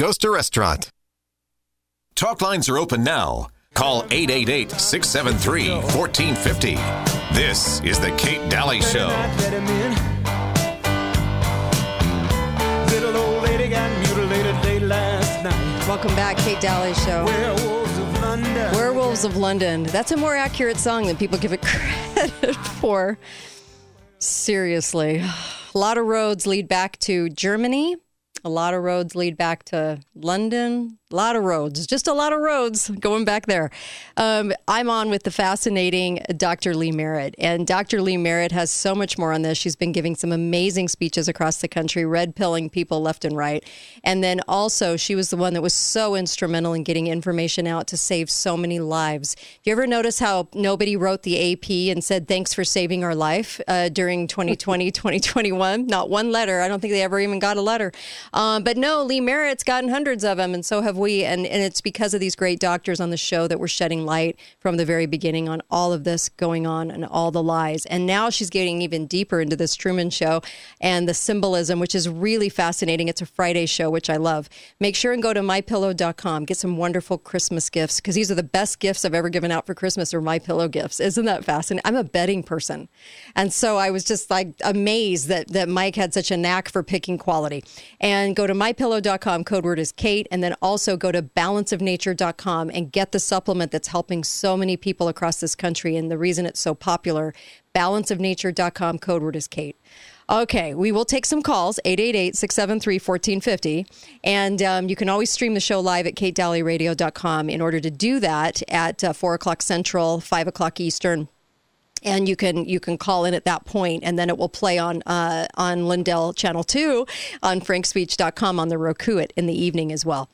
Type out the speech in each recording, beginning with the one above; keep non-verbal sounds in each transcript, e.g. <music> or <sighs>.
Ragosta Restaurant. Talk lines are open now. Call 888 673 1450. This is The Kate Dalley Show. Little old lady got mutilated late last night. Welcome back, Kate Dalley Show. Werewolves of London. Werewolves of London. That's a more accurate song than people give it <laughs> credit for. Seriously. <sighs> A lot of roads lead back to Germany. A lot of roads lead back to London. A lot of roads, just a lot of roads <laughs> going back there. Um, I'm on with the fascinating Dr. Lee Merritt. And Dr. Lee Merritt has so much more on this. She's been giving some amazing speeches across the country, red pilling people left and right. And then also, she was the one that was so instrumental in getting information out to save so many lives. You ever notice how nobody wrote the AP and said, thanks for saving our life uh, during 2020, 2021? <laughs> Not one letter. I don't think they ever even got a letter. Um, but no, Lee Merritt's gotten hundreds of them, and so have we. And, and it's because of these great doctors on the show that we're shedding light from the very beginning on all of this going on and all the lies. And now she's getting even deeper into this Truman Show and the symbolism, which is really fascinating. It's a Friday show, which I love. Make sure and go to mypillow.com. Get some wonderful Christmas gifts because these are the best gifts I've ever given out for Christmas or My Pillow gifts. Isn't that fascinating? I'm a betting person, and so I was just like amazed that that Mike had such a knack for picking quality. And go to mypillow.com. Code word is Kate, and then also go to balanceofnature.com and get the supplement that's helping so many people across this country. And the reason it's so popular, balanceofnature.com. Code word is Kate. Okay, we will take some calls, 888-673-1450. And um, you can always stream the show live at katedalleyradio.com. In order to do that at uh, 4 o'clock Central, 5 o'clock Eastern, and you can you can call in at that point and then it will play on uh, on Lindell channel 2 on frankspeech.com on the Roku it in the evening as well.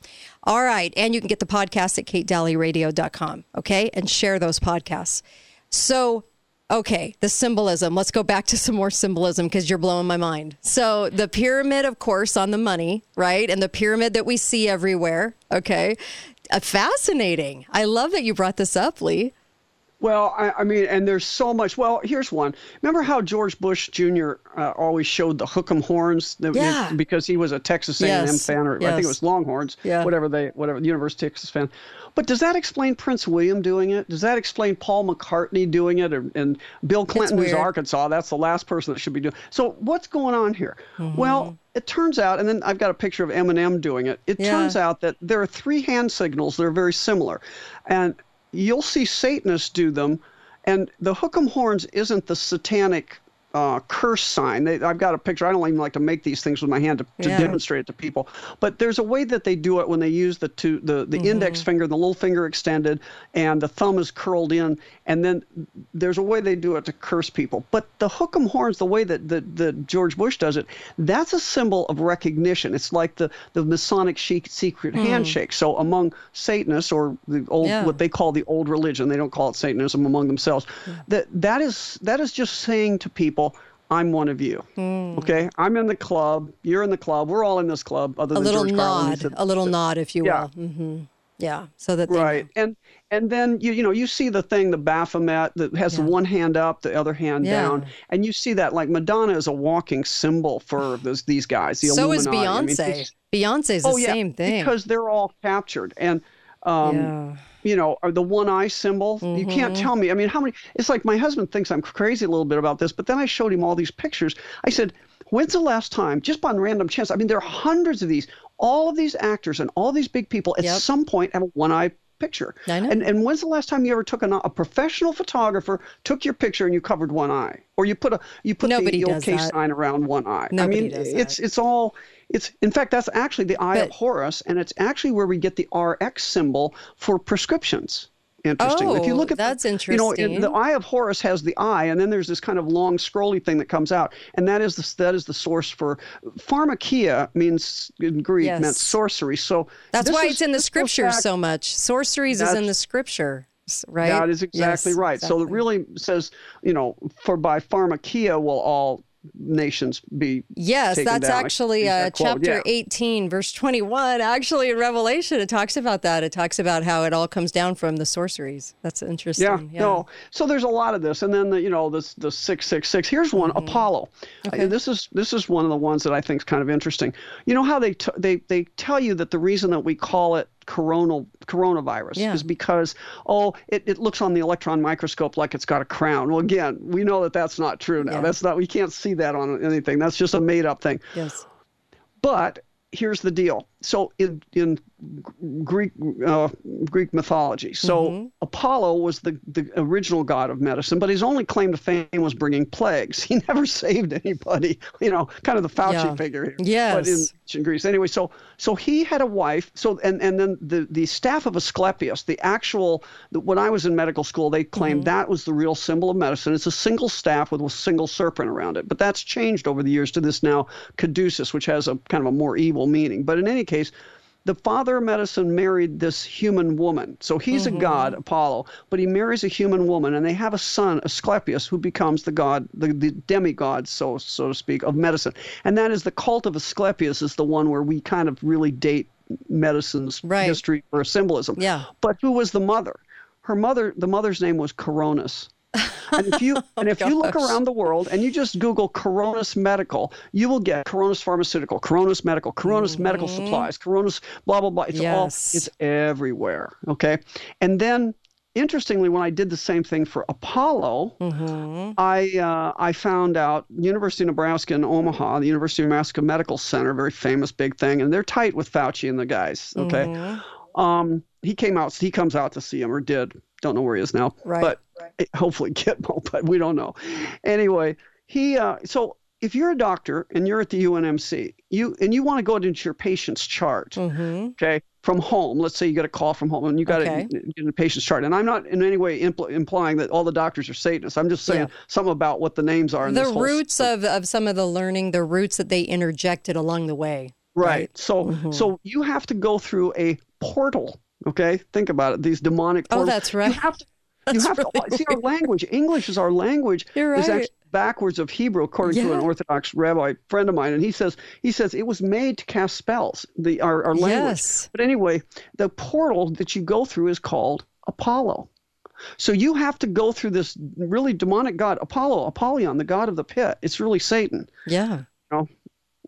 All right, and you can get the podcast at katedalleyradio.com, okay? And share those podcasts. So Okay, the symbolism. Let's go back to some more symbolism because you're blowing my mind. So, the pyramid, of course, on the money, right? And the pyramid that we see everywhere. Okay. Uh, fascinating. I love that you brought this up, Lee. Well, I, I, mean, and there's so much. Well, here's one. Remember how George Bush Jr. Uh, always showed the hook'em horns? The, Yeah. because he was a Texas A&M Yes, fan, or I think it was Longhorns, Yeah. whatever they, whatever, the University of Texas fan. But does that explain Prince William doing it? Does that explain Paul McCartney doing it, or, and Bill Clinton, who's. Arkansas? That's the last person that should be doing. So what's going on here? Mm-hmm. Well, it turns out, and then I've got a picture of Eminem doing it. It Yeah. turns out that there are three hand signals that are very similar, and you'll see Satanists do them. And the hook'em horns isn't the satanic uh, curse sign. They, I've got a picture. I don't even like to make these things with my hand to, to Yeah. demonstrate it to people. But there's a way that they do it when they use the two, the, the Mm-hmm. index finger, the little finger extended, and the thumb is curled in. And then there's a way they do it to curse people. But the hook'em horns, the way that, that, that George Bush does it, that's a symbol of recognition. It's like the, the Masonic secret handshake. So among Satanists or the old. Yeah. what they call the old religion, they don't call it Satanism among themselves. That that is that is just saying to people, I'm one of you. Hmm. Okay, I'm in the club. You're in the club. We're all in this club. Other A than little George nod, said- a little nod, if you Yeah. will. hmm Yeah, so that Right, and and then you you know you see the thing the Baphomet that has the one hand up, the other hand Yeah. down, and you see that like Madonna is a walking symbol for <sighs> those, these guys. The So is Illuminati. I mean, Beyonce. Beyonce's the oh yeah, same thing. because they're all captured and. Um, yeah. You know, or the one eye symbol. You can't Mm-hmm. tell me. I mean, how many? It's like my husband thinks I'm crazy a little bit about this, but then I showed him all these pictures. I said, When's the last time, just by random chance? I mean, there are hundreds of these. All of these actors and all these big people at Yep. some point have a one eye picture. I know. And and when's the last time you ever took an, a professional photographer took your picture and you covered one eye, or you put a you put Nobody the OK that. sign around one eye? Nobody I mean, does it's that. it's all. It's in fact that's actually the eye of Horus, and it's actually where we get the RX symbol for prescriptions. Interesting. if you Oh, look at that's the, You know, interesting. the eye of Horus has the eye, and then there's this kind of long scrolly thing that comes out, and that is the that is the source for pharmakia means in Greek Yes. meant sorcery. So That's why is- it's in the this goes scripture back- so much. Sorceries is in the scripture, right? That is exactly Yes, right. So it really says, you know, for by pharmakia will all nations be Yes, that's down. Actually uh, that chapter yeah. 18, verse 21. Actually, in Revelation, it talks about that. It talks about how it all comes down from the sorceries. That's interesting. Yeah, no. So there's a lot of this, and then the you know this the six six six. Here's one Apollo. Uh, this is this is one of the ones that I think is kind of interesting. You know how they t- they they tell you that the reason that we call it coronal coronavirus Yeah. is because oh it, it looks on the electron microscope like it's got a crown. Well, again, we know that that's not true now. Yeah. That's not we can't see that on anything. That's just a made up thing. Yes. But here's the deal. So in in Greek uh, Greek mythology, so Mm-hmm. Apollo was the the original god of medicine, but his only claim to fame was bringing plagues. <laughs> He never saved anybody. You know, kind of the Fauci Yeah. figure here. But in ancient Greece, anyway. So so he had a wife. So and and then the the staff of Asclepius, the actual the, when I was in medical school, they claimed that was the real symbol of medicine. It's a single staff with a single serpent around it. But that's changed over the years to this now caduceus, which has a kind of a more evil meaning. But in any case, the father of medicine married this human woman. So he's a mm-hmm. god, Apollo, but he marries a human woman, and they have a son, Asclepius, who becomes the god, the, the demigod, so so to speak, of medicine. And that is the cult of Asclepius is the one where we kind of really date medicine's Right. history or symbolism. Yeah. But who was the mother? Her mother, the mother's name was Coronis. And if you <laughs> and if you look around the world and you just Google Coronas Medical, you will get Coronis Pharmaceutical, Coronis Medical, Coronis Medical Supplies, Coronas blah blah blah. It's all it's everywhere. Okay, and then interestingly, when I did the same thing for Apollo, I uh, I found out University of Nebraska in Omaha, the University of Nebraska Medical Center, very famous big thing, and they're tight with Fauci and the guys. Okay, um, he came out, he comes out to see him or did. Don't know where he is now, Right. but hopefully <laughs> Gitmo, but we don't know. Anyway, he uh, so if you're a doctor and you're at the UNMC, you and you want to go into your patient's chart, okay, from home. Let's say you get a call from home and you got Okay. to get a patient's chart. And I'm not in any way impl- implying that all the doctors are Satanists. I'm just saying Yeah. something about what the names are. In The this whole roots of, of some of the learning, the roots that they interjected along the way. Right. So Mm-hmm. so you have to go through a portal. Okay. Think about it. These demonic oh, Portals. Oh, that's right. You have to. you have really to see our language. English is our language. You're Is actually backwards of Hebrew, according to an Orthodox rabbi friend of mine, and he says he says it was made to cast spells. The our, our language. Yes. But anyway, the portal that you go through is called Apollo. So you have to go through this really demonic god, Apollo, Apollyon, the god of the pit. It's really Satan. Yeah. You know,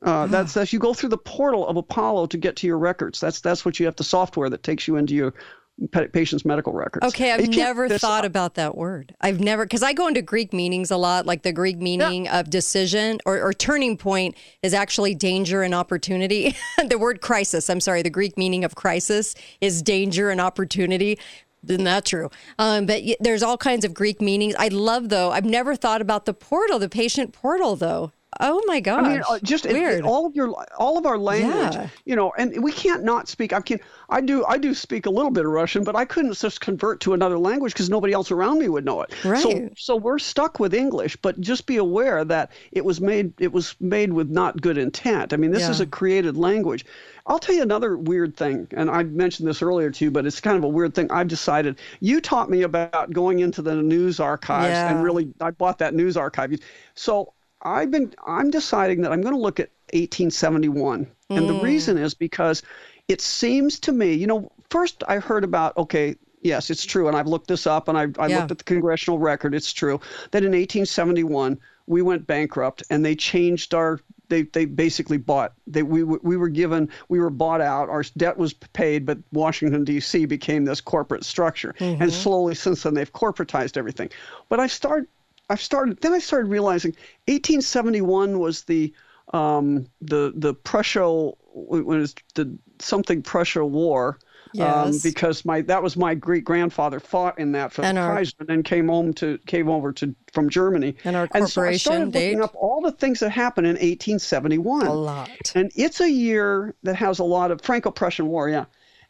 uh, that's that's you go through the portal of Apollo to get to your records. That's that's what you have the software that takes you into your pa- patient's medical records. Okay, I've never thought out. about that word. I've never because I go into Greek meanings a lot, like the Greek meaning of decision or, or turning point is actually danger and opportunity. <laughs> the word crisis, I'm sorry, the Greek meaning of crisis is danger and opportunity. Isn't that true? Um, but y- there's all kinds of Greek meanings. I love though. I've never thought about the portal, the patient portal though. Oh my gosh! I mean, uh, just it- it- all of your all of our language, Yeah. you know, and we can't not speak. I can I do I do speak a little bit of Russian, but I couldn't just convert to another language because nobody else around me would know it. So Right. so so we're stuck with English, but just be aware that it was made it was made with not good intent. I mean, this is a created language. I'll tell you another weird thing, and I mentioned this earlier too, but it's kind of a weird thing. I've decided. You taught me about going into the news archives Yeah. and really I bought that news archive. So I've been I'm deciding that I'm going to look at 1871. And the mm. reason is because it seems to me, you know, first I heard about okay, yes, it's true and I've looked this up and I I Yeah. looked at the congressional record, it's true that in 1871 we went bankrupt and they changed our they, they basically bought they we, were- we were given we were bought out our debt was paid but washington d.c became this corporate structure and mm-hmm. slowly since then they've corporatized everything but i started I've started. Then I started realizing 1871 was the um, the the Prussia when it's the something Prussia War. Um, Yes. because my that was my great grandfather fought in that for And the our- Kaiser and then came home to came over to from Germany. And our so I corporation started looking date? up all the things that happened in 1871. a lot. And it's a year that has a lot of Franco-Prussian War, yeah.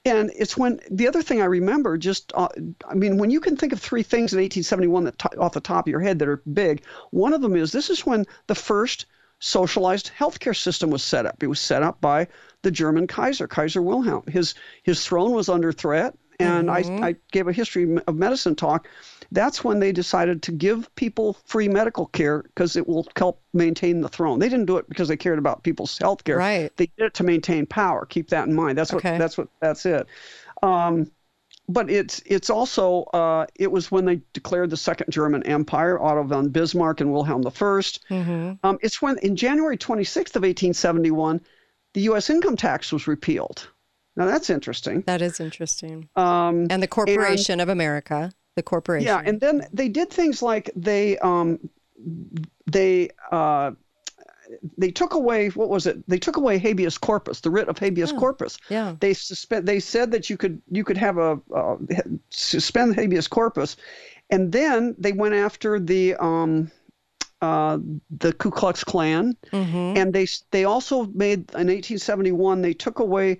And it's when the other thing I remember, just uh, I mean, when you can think of three things in 1871 that t- off the top of your head that are big, one of them is this is when the first socialized healthcare system was set up. It was set up by the German Kaiser, Kaiser Wilhelm. His his throne was under threat, and I, I gave a history of medicine talk. That's when they decided to give people free medical care because it will help maintain the throne. They didn't do it because they cared about people's health care. Right. They did it to maintain power. Keep that in mind. That's what. Okay. That's what. That's it. Um, but it's it's also uh, it was when they declared the Second German Empire, Otto von Bismarck and Wilhelm I. Mm-hmm. Um, it's when in January 26th of 1871, the U.S. income tax was repealed. Now that's interesting. That is interesting. Um, And the Corporation of America, the corporation. yeah, and then they did things like they um, they uh, they took away what was it? They took away habeas corpus, the writ of habeas corpus. yeah. They suspend. They said that you could you could have a uh, suspend habeas corpus, and then they went after the um, uh, the Ku Klux Klan, and they they also made in 1871 they took away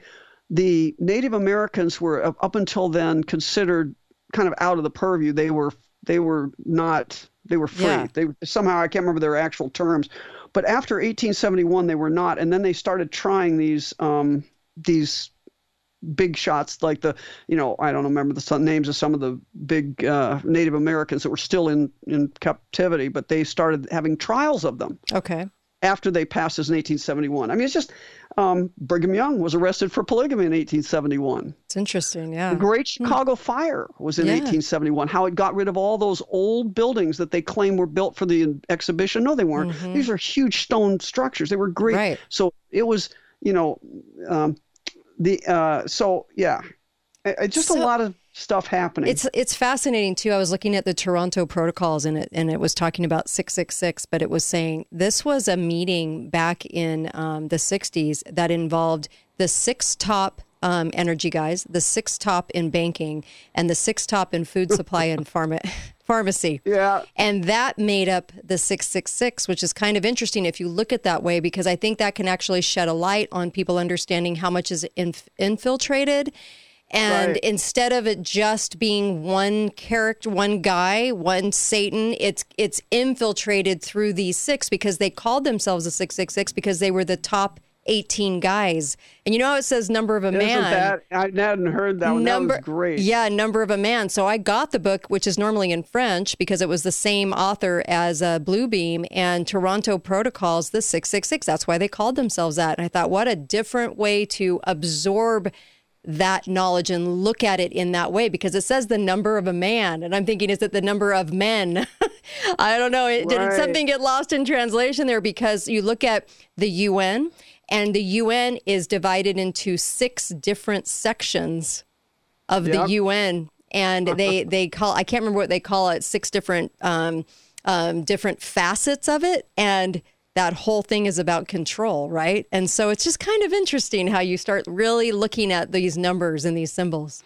the Native Americans were up until then considered kind of out of the purview. They were they were not they were free. Yeah. They somehow I can't remember their actual terms, but after 1871 they were not, and then they started trying these um, these big shots like the you know I don't remember the names of some of the big uh, Native Americans that were still in in captivity, but they started having trials of them Okay. after they passed this in 1871. I mean, it's just um, Brigham Young was arrested for polygamy in 1871. It's interesting. Yeah. The Great Chicago Fire was in Yeah. 1871. How it got rid of all those old buildings that they claim were built for the exhibition. No, they weren't. These are huge stone structures. They were great. Mm-hmm. Right. So it was, you know, um, the uh, so yeah, I- I- just a lot of stuff happening. It's it's fascinating too. I was looking at the Toronto protocols and it and it was talking about 666, but it was saying this was a meeting back in um, the 60s that involved the six top um, energy guys, the six top in banking, and the six top in food supply and <laughs> pharma, pharmacy. yeah. And that made up the 666, which is kind of interesting if you look at that way, because I think that can actually shed a light on people understanding how much is inf- infiltrated. And Right. instead of it just being one character, one guy, one Satan, it's it's infiltrated through these six because they called themselves the 666 because they were the top 18 guys. And you know how it says number of a Isn't man? that I hadn't heard that one. number that was great. yeah number of a man so i got the book which is normally in french because it was the same author as uh, bluebeam and toronto protocols the 666 that's why they called themselves that and i thought what a different way to absorb that knowledge and look at it in that way because it says the number of a man. And i'm thinking is it the number of men? <laughs> I don't know. It- did something get lost in translation there? Because you look at the un and the un is divided into six different sections of Yep. the UN, and <laughs> they they call I can't remember what they call it six different um, um, different facets of it, and that whole thing is about control, right? And so it's just kind of interesting how you start really looking at these numbers and these symbols.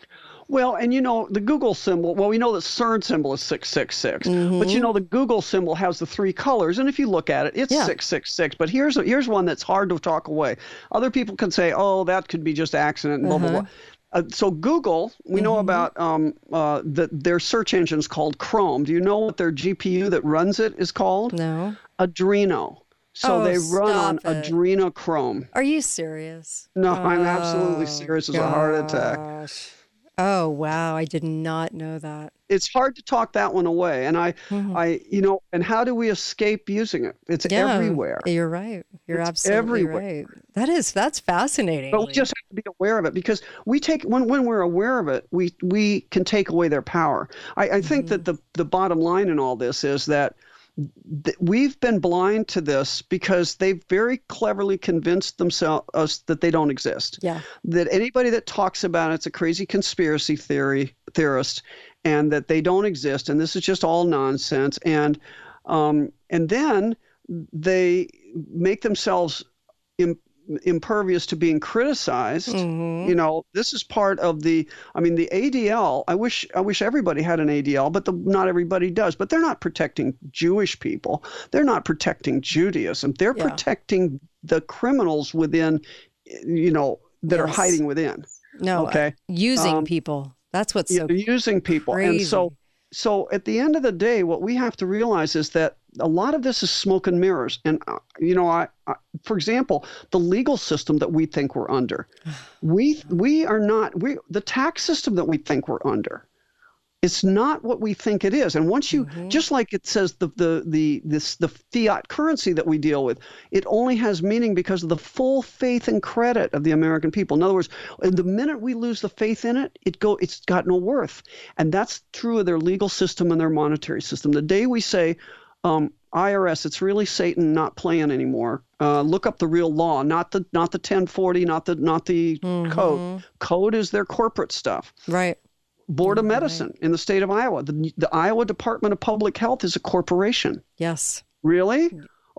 Well, and you know the Google symbol. Well, we know the CERN symbol is six six six, but you know the Google symbol has the three colors, and if you look at it, it's Yeah. six six six. But here's here's one that's hard to talk away. Other people can say, "Oh, that could be just accident," and blah blah blah. Uh, so Google, we know about um, uh, the, their search engine's called Chrome. Do you know what their GPU that runs it is called? No, Adreno. So Oh, they run on it. Adrenochrome. are you serious? No, oh, I'm absolutely serious as a heart attack. Oh wow, I did not know that. it's hard to talk that one away and i mm-hmm. i you know and how do we escape using it it's Yeah, everywhere You're right. You're It's absolutely everywhere. right. That is that's fascinating. but we just have to be aware of it because we take when when we're aware of it we we can take away their power i, I think that mm-hmm. the the bottom line in all this is that th- we've been blind to this because they've very cleverly convinced themselves us that they don't exist Yeah. that anybody that talks about it's a crazy conspiracy theory theorist and that they don't exist and this is just all nonsense and um, and then they make themselves Im- impervious to being criticized you know this is part of the i mean the adl i wish i wish everybody had an adl but the, not everybody does but they're not protecting jewish people they're not protecting judaism they're Yeah. protecting the criminals within you know that are hiding within No. Okay. uh, using Um, people. That's what's so using people and so so at the end of the day what we have to realize is that a lot of this is smoke and mirrors. And uh, you know, I, I, for example, the legal system that we think we're under, <sighs> we we are not. We the tax system that we think we're under it's not what we think it is. And once you, mm-hmm. just like it says the the the this the fiat currency that we deal with, it only has meaning because of the full faith and credit of the American people. In other words, the minute we lose the faith in it, it go it's got no worth. And that's true of their legal system and their monetary system. The day we say, um, IRS, it's really Satan not playing anymore. Uh, look up the real law, not the not the 1040, not the not the mm-hmm. code. Code is their corporate stuff. Right. Board of Medicine right. in the state of Iowa. The, the Iowa Department of Public Health is a corporation. Yes. Really?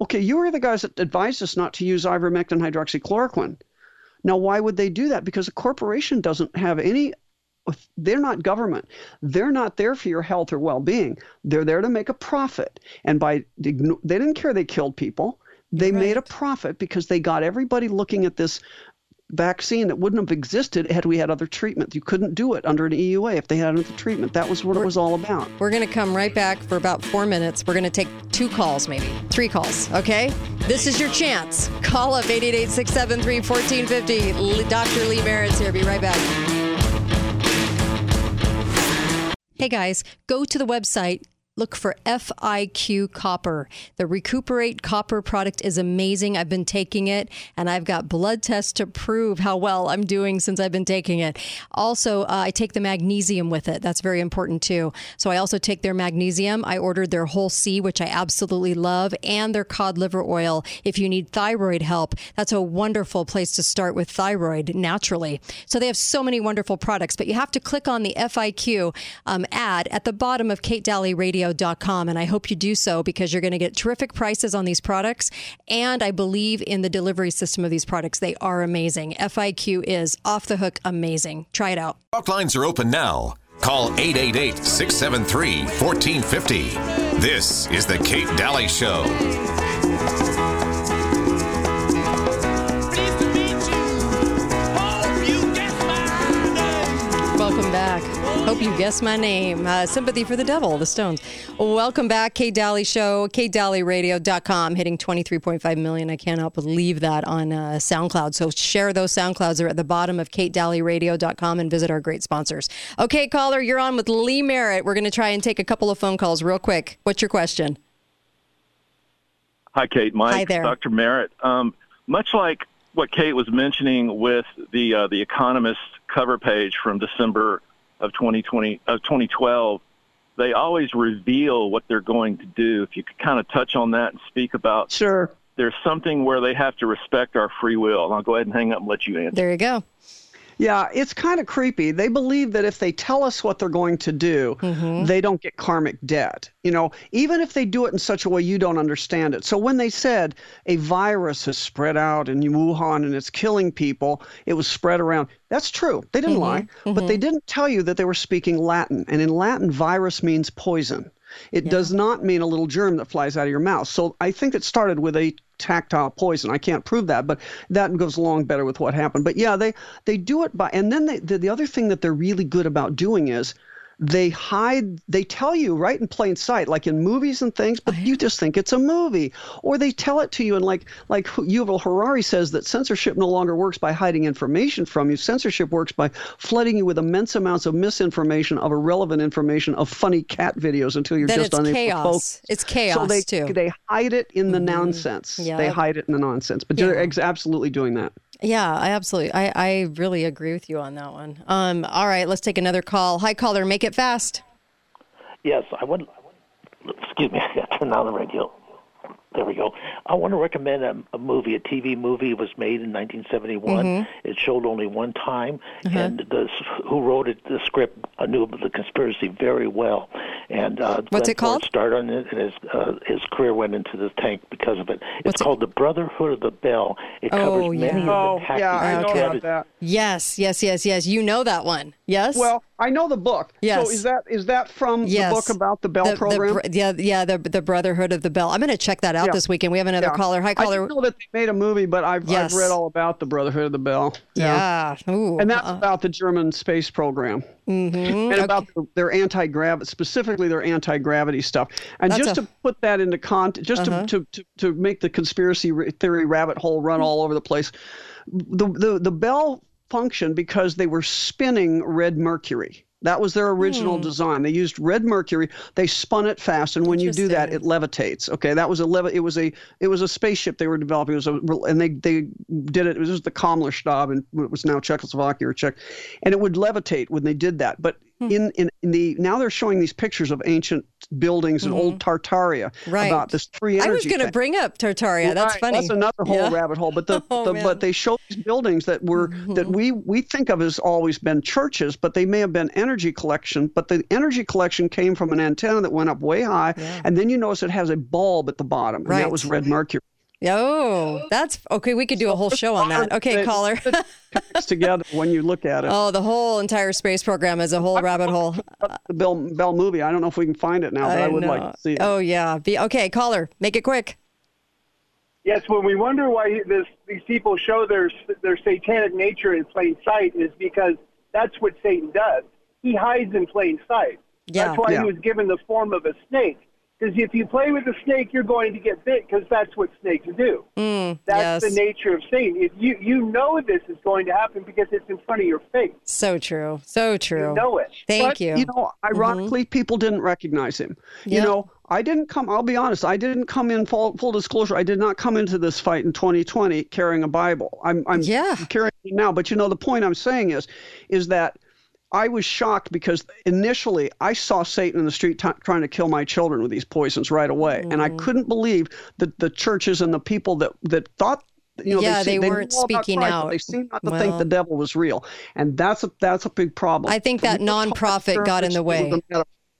Okay, you were the guys that advised us not to use ivermectin hydroxychloroquine. Now, why would they do that? Because a corporation doesn't have any, they're not government. They're not there for your health or well being. They're there to make a profit. And by, they didn't care they killed people. They right. made a profit because they got everybody looking at this vaccine that wouldn't have existed had we had other treatment. You couldn't do it under an EUA if they had another treatment. That was what we're, it was all about. We're going to come right back for about four minutes. We're going to take two calls, maybe three calls. Okay? This is your chance. Call up 888 673 1450. Dr. Lee Merritt's here. Be right back. Hey guys, go to the website look for FIQ Copper. The Recuperate Copper product is amazing. I've been taking it and I've got blood tests to prove how well I'm doing since I've been taking it. Also, uh, I take the magnesium with it. That's very important too. So I also take their magnesium. I ordered their whole C, which I absolutely love, and their cod liver oil. If you need thyroid help, that's a wonderful place to start with thyroid naturally. So they have so many wonderful products, but you have to click on the FIQ um, ad at the bottom of Kate Dalley Radio radio.com. And I hope you do so because you're going to get terrific prices on these products. And I believe in the delivery system of these products. They are amazing. FIQ is off the hook amazing. Try it out. Talk lines are open now. Call 888 673 1450. This is The Kate Dalley Show. Welcome back. Hope you guessed my name. Uh, Sympathy for the Devil, the Stones. Welcome back, Kate Dalley Show, katedalleyradio.com, hitting 23.5 million. I can't help but leave that on uh, SoundCloud. So share those SoundClouds. They're at the bottom of katedalleyradio.com and visit our great sponsors. Okay, caller, you're on with Lee Merritt. We're going to try and take a couple of phone calls real quick. What's your question? Hi, Kate. Mike. Hi there. Dr. Merritt. Um, much like what Kate was mentioning with the uh, the Economist cover page from December of 2020 of 2012, they always reveal what they're going to do. If you could kind of touch on that and speak about sure. There's something where they have to respect our free will. And I'll go ahead and hang up and let you answer. There you go. Yeah, it's kind of creepy. They believe that if they tell us what they're going to do, mm-hmm. they don't get karmic debt. You know, even if they do it in such a way you don't understand it. So when they said a virus has spread out in Wuhan and it's killing people, it was spread around. That's true. They didn't mm-hmm. lie, mm-hmm. but they didn't tell you that they were speaking Latin. And in Latin, virus means poison. It yeah. does not mean a little germ that flies out of your mouth. So I think it started with a tactile poison. I can't prove that, but that goes along better with what happened. But yeah, they they do it by and then they, the, the other thing that they're really good about doing is they hide they tell you right in plain sight like in movies and things but you just think it's a movie or they tell it to you and like like Yuval Harari says that censorship no longer works by hiding information from you censorship works by flooding you with immense amounts of misinformation of irrelevant information of funny cat videos until you're then just it's unable chaos. to focus it's chaos so they too they hide it in the mm-hmm. nonsense yeah. they hide it in the nonsense but yeah. they're ex- absolutely doing that yeah, I absolutely. I, I really agree with you on that one. Um, all right, let's take another call. Hi, caller. Make it fast. Yes, I would. Excuse me, <laughs> I got to turn on the radio. There we go. I want to recommend a, a movie, a TV movie. It was made in 1971. Mm-hmm. It showed only one time, uh-huh. and the who wrote it, the script, uh, knew the conspiracy very well. And uh, what's Glenn it called? Ford started on it, and his uh, his career went into the tank because of it. It's what's called it? The Brotherhood of the Bell. It oh, covers yeah. many oh, of the yeah, I know about that. Yes, yes, yes, yes. You know that one. Yes. Well, I know the book. Yes. So is that is that from Yes. the book about the Bell The- the program? br- yeah, yeah, the the Brotherhood of the Bell. I'm going to check that out Yeah. this weekend. We have another Yeah. caller. Hi, I caller. didn't know that they made a movie, but I've, Yes. I've read all about the Brotherhood of the Bell. yeah. Ooh. And that's Uh, about the German space program. Mm-hmm. And about the, their anti gravity, specifically their anti gravity stuff. And That's just a- Uh-huh. to put that into context, just to, to, to, to make the conspiracy theory rabbit hole run all over the place, the, the, the Bell functioned because they were spinning red mercury. That was their Hmm. original design. They used red mercury. They spun it fast, and when you do that, it levitates. Okay, that was a levi- It was a it was a spaceship they were developing. It was a, and they they did it. It was the Kammlerstab, and it was now Czechoslovakia or Czech, and it would levitate when they did that. But Hmm. In, in in the now they're showing these pictures of ancient buildings in old Tartaria Mm-hmm. Right. about this free energy. I was going to bring up Tartaria. That's Right, funny. That's another whole Yeah. rabbit hole. But the, <laughs> Oh, the but they show these buildings that were that we we think of as always been churches, but they may have been energy collection. But the energy collection came from an antenna that went up way high, and then you notice it has a bulb at the bottom, and Right. that was red mercury. Oh, that's okay. We could do a whole show on that. Okay, caller. it together when you look at it. Oh, the whole entire space program is a whole rabbit hole. the Bell Bell movie. I don't know if we can find it now, but I, would like to see it. Oh yeah. Be, okay, caller. Make it quick. Yes, when we wonder why this, these people show their their satanic nature in plain sight is because that's what Satan does. He hides in plain sight. Yeah. That's why Yeah. he was given the form of a snake. Because if you play with a snake, you're going to get bit. Because that's what snakes do. that's Mm, yes. the nature of Satan. If you you know this is going to happen because it's in front of your face. So true. So true. You know it. Thank but, you. You know, ironically, people didn't recognize him. Yeah. You know, I didn't come. I'll be honest. I didn't come in full, full disclosure. I did not come into this fight in 2020 carrying a Bible. I'm, I'm Yeah. carrying it now. But you know, the point I'm saying is, is that I was shocked because initially I saw Satan in the street t- trying to kill my children with these poisons right away, and Mm. I couldn't believe that the churches and the people that that thought. You know, Yeah, they, see- they weren't speaking Christ, out. They seemed not to think the devil was real, and that's a that's a big problem. I think that nonprofit got in the way.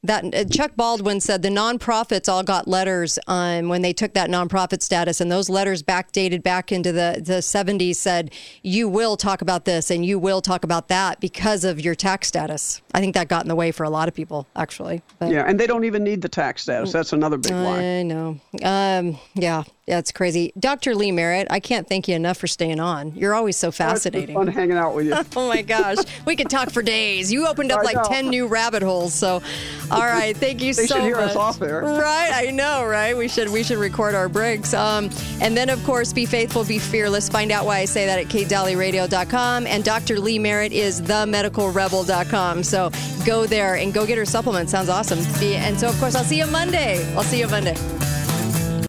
That uh, Chuck Baldwin said the nonprofits all got letters um, when they took that nonprofit status, and those letters backdated back into the, the 70s said, you will talk about this and you will talk about that because of your tax status. I think that got in the way for a lot of people, actually. But Yeah, and they don't even need the tax status. That's another big lie. I know. Um, yeah, that's crazy. Dr. Lee Merritt, I can't thank you enough for staying on. You're always so It's fascinating. fun hanging out with you. <laughs> Oh my gosh, we could talk for days. You opened up I like know. 10 new rabbit holes. So, all right, thank you <laughs> They so should hear much. us off air. <laughs> Right, I know, right? We should we should record our breaks. Um, and then of course, be faithful, be fearless. Find out why I say that at katedallyradio.com and Dr. Lee Merritt is themedicalrebel.com. So, go there and go get her supplement. Sounds awesome. And so of course, I'll see you Monday. I'll see you Monday.